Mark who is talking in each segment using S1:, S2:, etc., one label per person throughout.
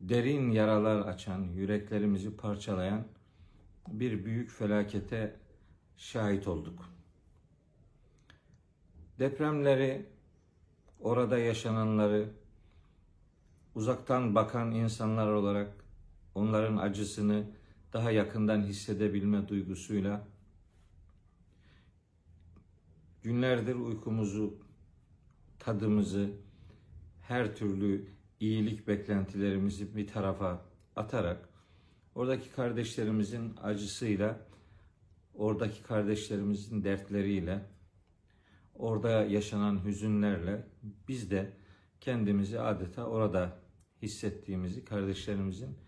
S1: derin yaralar açan, yüreklerimizi parçalayan bir büyük felakete şahit olduk. Depremleri, orada yaşananları uzaktan bakan insanlar olarak onların acısını daha yakından hissedebilme duygusuyla günlerdir uykumuzu, tadımızı, her türlü iyilik beklentilerimizi bir tarafa atarak oradaki kardeşlerimizin acısıyla, oradaki kardeşlerimizin dertleriyle, orada yaşanan hüzünlerle biz de kendimizi adeta orada hissettiğimizi kardeşlerimizin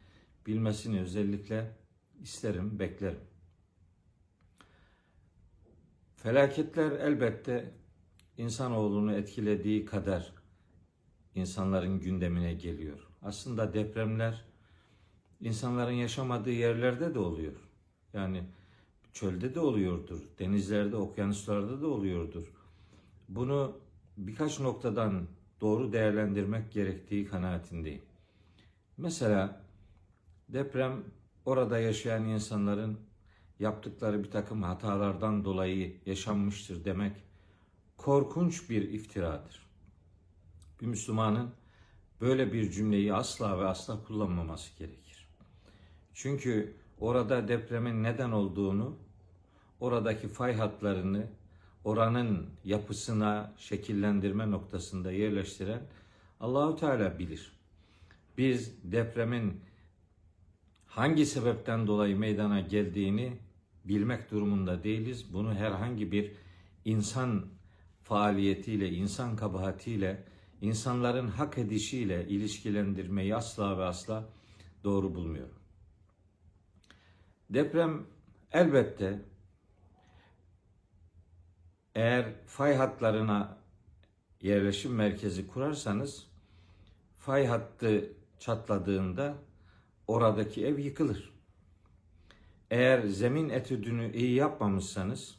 S1: bilmesini özellikle isterim, beklerim. Felaketler elbette insanoğlunu etkilediği kadar insanların gündemine geliyor. Aslında depremler insanların yaşamadığı yerlerde de oluyor. Yani çölde de oluyordur, denizlerde, okyanuslarda da oluyordur. Bunu birkaç noktadan doğru değerlendirmek gerektiği kanaatindeyim. Mesela deprem orada yaşayan insanların yaptıkları bir takım hatalardan dolayı yaşanmıştır demek korkunç bir iftiradır. Bir Müslümanın böyle bir cümleyi asla ve asla kullanmaması gerekir. Çünkü orada depremin neden olduğunu, oradaki fay hatlarını, oranın yapısına şekillendirme noktasında yerleştiren Allahu Teala bilir. Biz depremin hangi sebepten dolayı meydana geldiğini bilmek durumunda değiliz. Bunu herhangi bir insan faaliyetiyle, insan kabahatiyle, insanların hak edişiyle ilişkilendirmeyi asla ve asla doğru bulmuyorum. Deprem elbette eğer fay hatlarına yerleşim merkezi kurarsanız fay hattı çatladığında oradaki ev yıkılır. Eğer zemin etüdünü iyi yapmamışsanız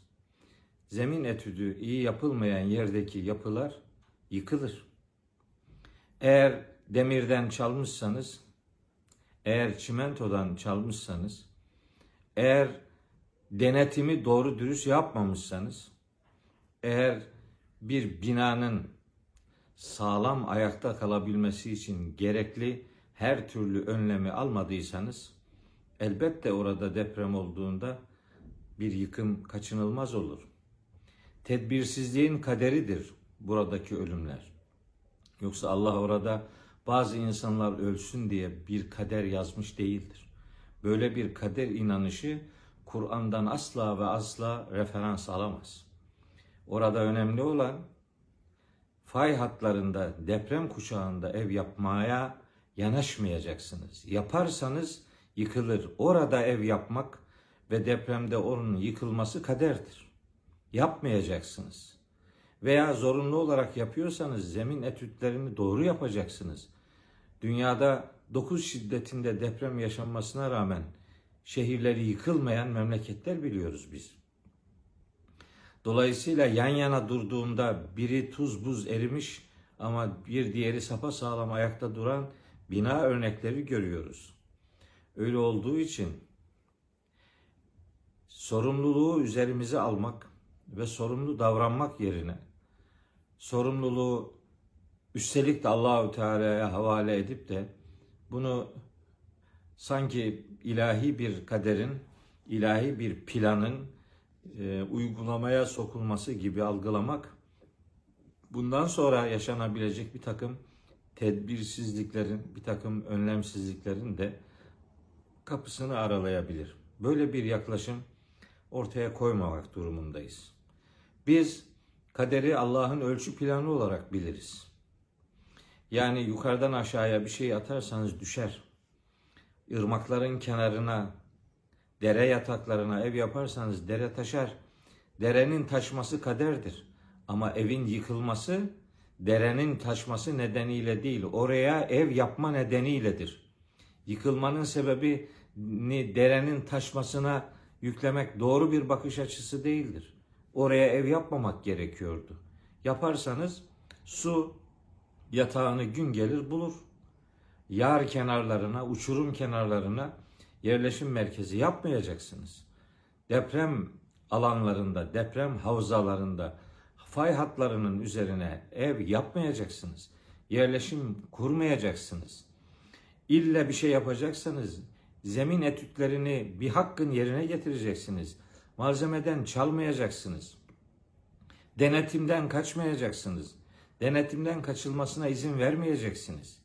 S1: zemin etüdü iyi yapılmayan yerdeki yapılar yıkılır. Eğer demirden çalmışsanız, eğer çimentodan çalmışsanız, eğer denetimi doğru dürüst yapmamışsanız, eğer bir binanın sağlam ayakta kalabilmesi için gerekli her türlü önlemi almadıysanız elbette orada deprem olduğunda bir yıkım kaçınılmaz olur. Tedbirsizliğin kaderidir buradaki ölümler. Yoksa Allah orada bazı insanlar ölsün diye bir kader yazmış değildir. Böyle bir kader inanışı Kur'an'dan asla ve asla referans alamaz. Orada önemli olan fay hatlarında deprem kuşağında ev yapmaya yanaşmayacaksınız. Yaparsanız yıkılır. Orada ev yapmak ve depremde onun yıkılması kaderdir. Yapmayacaksınız. Veya zorunlu olarak yapıyorsanız zemin etütlerini doğru yapacaksınız. Dünyada 9 şiddetinde deprem yaşanmasına rağmen şehirleri yıkılmayan memleketler biliyoruz biz. Dolayısıyla yan yana durduğunda biri tuz buz erimiş ama bir diğeri sapa sağlam ayakta duran bina örnekleri görüyoruz. Öyle olduğu için sorumluluğu üzerimize almak ve sorumlu davranmak yerine sorumluluğu üstelik de Allahü Teala'ya havale edip de bunu sanki ilahi bir kaderin, ilahi bir planın e, uygulamaya sokulması gibi algılamak bundan sonra yaşanabilecek bir takım tedbirsizliklerin, bir takım önlemsizliklerin de kapısını aralayabilir. Böyle bir yaklaşım ortaya koymamak durumundayız. Biz kaderi Allah'ın ölçü planı olarak biliriz. Yani yukarıdan aşağıya bir şey atarsanız düşer. Irmakların kenarına, dere yataklarına ev yaparsanız dere taşar. Derenin taşması kaderdir. Ama evin yıkılması derenin taşması nedeniyle değil, oraya ev yapma nedeniyledir. Yıkılmanın sebebi derenin taşmasına yüklemek doğru bir bakış açısı değildir. Oraya ev yapmamak gerekiyordu. Yaparsanız su yatağını gün gelir bulur. yar kenarlarına, uçurum kenarlarına yerleşim merkezi yapmayacaksınız. Deprem alanlarında, deprem havzalarında, fay hatlarının üzerine ev yapmayacaksınız. Yerleşim kurmayacaksınız. İlle bir şey yapacaksanız zemin etütlerini bir hakkın yerine getireceksiniz. Malzemeden çalmayacaksınız. Denetimden kaçmayacaksınız. Denetimden kaçılmasına izin vermeyeceksiniz.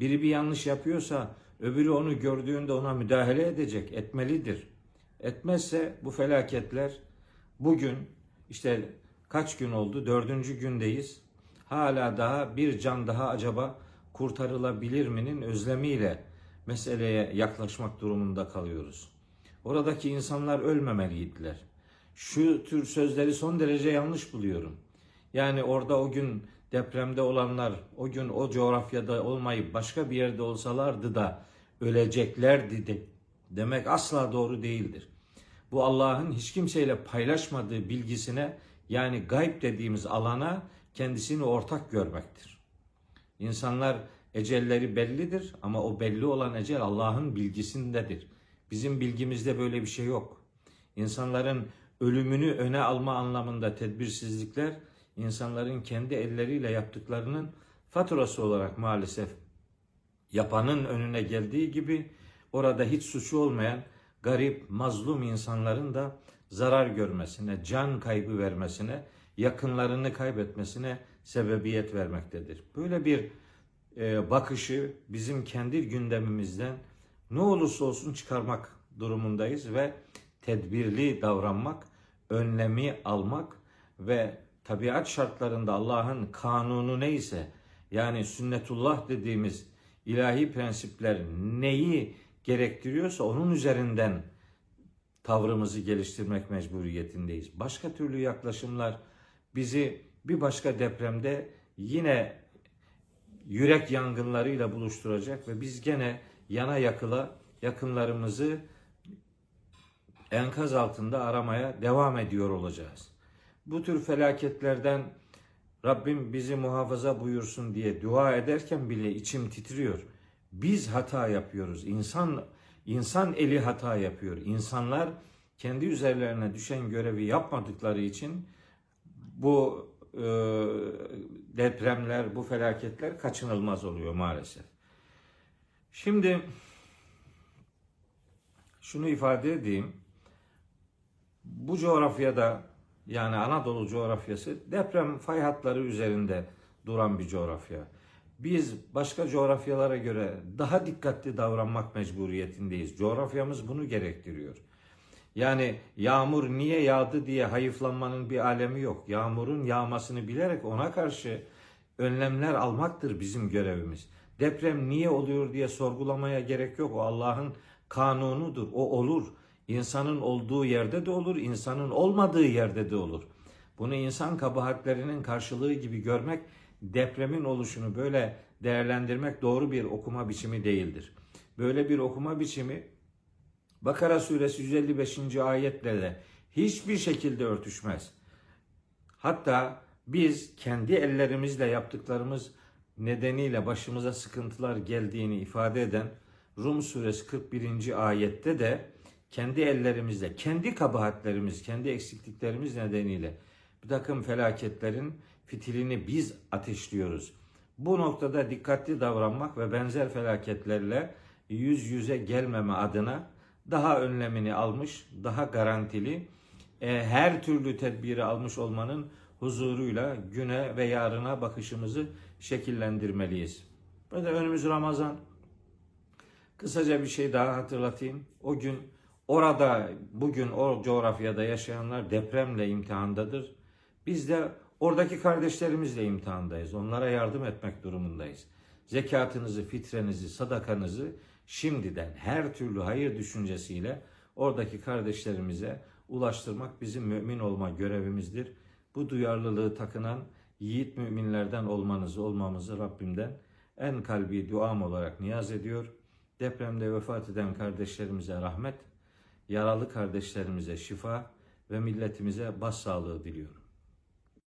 S1: Biri bir yanlış yapıyorsa öbürü onu gördüğünde ona müdahale edecek, etmelidir. Etmezse bu felaketler bugün işte kaç gün oldu? Dördüncü gündeyiz. Hala daha bir can daha acaba kurtarılabilir mi'nin özlemiyle meseleye yaklaşmak durumunda kalıyoruz. Oradaki insanlar ölmemeliydiler. Şu tür sözleri son derece yanlış buluyorum. Yani orada o gün depremde olanlar o gün o coğrafyada olmayıp başka bir yerde olsalardı da öleceklerdi de demek asla doğru değildir. Bu Allah'ın hiç kimseyle paylaşmadığı bilgisine yani gayb dediğimiz alana kendisini ortak görmektir. İnsanlar ecelleri bellidir ama o belli olan ecel Allah'ın bilgisindedir. Bizim bilgimizde böyle bir şey yok. İnsanların ölümünü öne alma anlamında tedbirsizlikler insanların kendi elleriyle yaptıklarının faturası olarak maalesef yapanın önüne geldiği gibi orada hiç suçu olmayan garip, mazlum insanların da zarar görmesine, can kaybı vermesine, yakınlarını kaybetmesine sebebiyet vermektedir. Böyle bir e, bakışı bizim kendi gündemimizden ne olursa olsun çıkarmak durumundayız ve tedbirli davranmak, önlemi almak ve tabiat şartlarında Allah'ın kanunu neyse yani sünnetullah dediğimiz ilahi prensipler neyi gerektiriyorsa onun üzerinden tavrımızı geliştirmek mecburiyetindeyiz. Başka türlü yaklaşımlar bizi bir başka depremde yine yürek yangınlarıyla buluşturacak ve biz gene yana yakıla yakınlarımızı enkaz altında aramaya devam ediyor olacağız. Bu tür felaketlerden Rabbim bizi muhafaza buyursun diye dua ederken bile içim titriyor. Biz hata yapıyoruz. İnsan insan eli hata yapıyor. İnsanlar kendi üzerlerine düşen görevi yapmadıkları için bu e, depremler, bu felaketler kaçınılmaz oluyor maalesef. Şimdi şunu ifade edeyim. Bu coğrafyada yani Anadolu coğrafyası deprem fay hatları üzerinde duran bir coğrafya. Biz başka coğrafyalara göre daha dikkatli davranmak mecburiyetindeyiz. Coğrafyamız bunu gerektiriyor. Yani yağmur niye yağdı diye hayıflanmanın bir alemi yok. Yağmurun yağmasını bilerek ona karşı önlemler almaktır bizim görevimiz. Deprem niye oluyor diye sorgulamaya gerek yok. O Allah'ın kanunudur. O olur. İnsanın olduğu yerde de olur, insanın olmadığı yerde de olur. Bunu insan kabahatlerinin karşılığı gibi görmek, depremin oluşunu böyle değerlendirmek doğru bir okuma biçimi değildir. Böyle bir okuma biçimi Bakara suresi 155. ayetle de hiçbir şekilde örtüşmez. Hatta biz kendi ellerimizle yaptıklarımız nedeniyle başımıza sıkıntılar geldiğini ifade eden Rum suresi 41. ayette de kendi ellerimizle, kendi kabahatlerimiz, kendi eksikliklerimiz nedeniyle bir takım felaketlerin fitilini biz ateşliyoruz. Bu noktada dikkatli davranmak ve benzer felaketlerle yüz yüze gelmeme adına daha önlemini almış, daha garantili, e, her türlü tedbiri almış olmanın huzuruyla güne ve yarına bakışımızı şekillendirmeliyiz. Böyle önümüz Ramazan. Kısaca bir şey daha hatırlatayım. O gün orada bugün o coğrafyada yaşayanlar depremle imtihandadır. Biz de oradaki kardeşlerimizle imtihandayız. Onlara yardım etmek durumundayız. Zekatınızı, fitrenizi, sadakanızı şimdiden her türlü hayır düşüncesiyle oradaki kardeşlerimize ulaştırmak bizim mümin olma görevimizdir. Bu duyarlılığı takınan yiğit müminlerden olmanızı olmamızı Rabbimden en kalbi duam olarak niyaz ediyor. Depremde vefat eden kardeşlerimize rahmet, yaralı kardeşlerimize şifa ve milletimize başsağlığı diliyorum.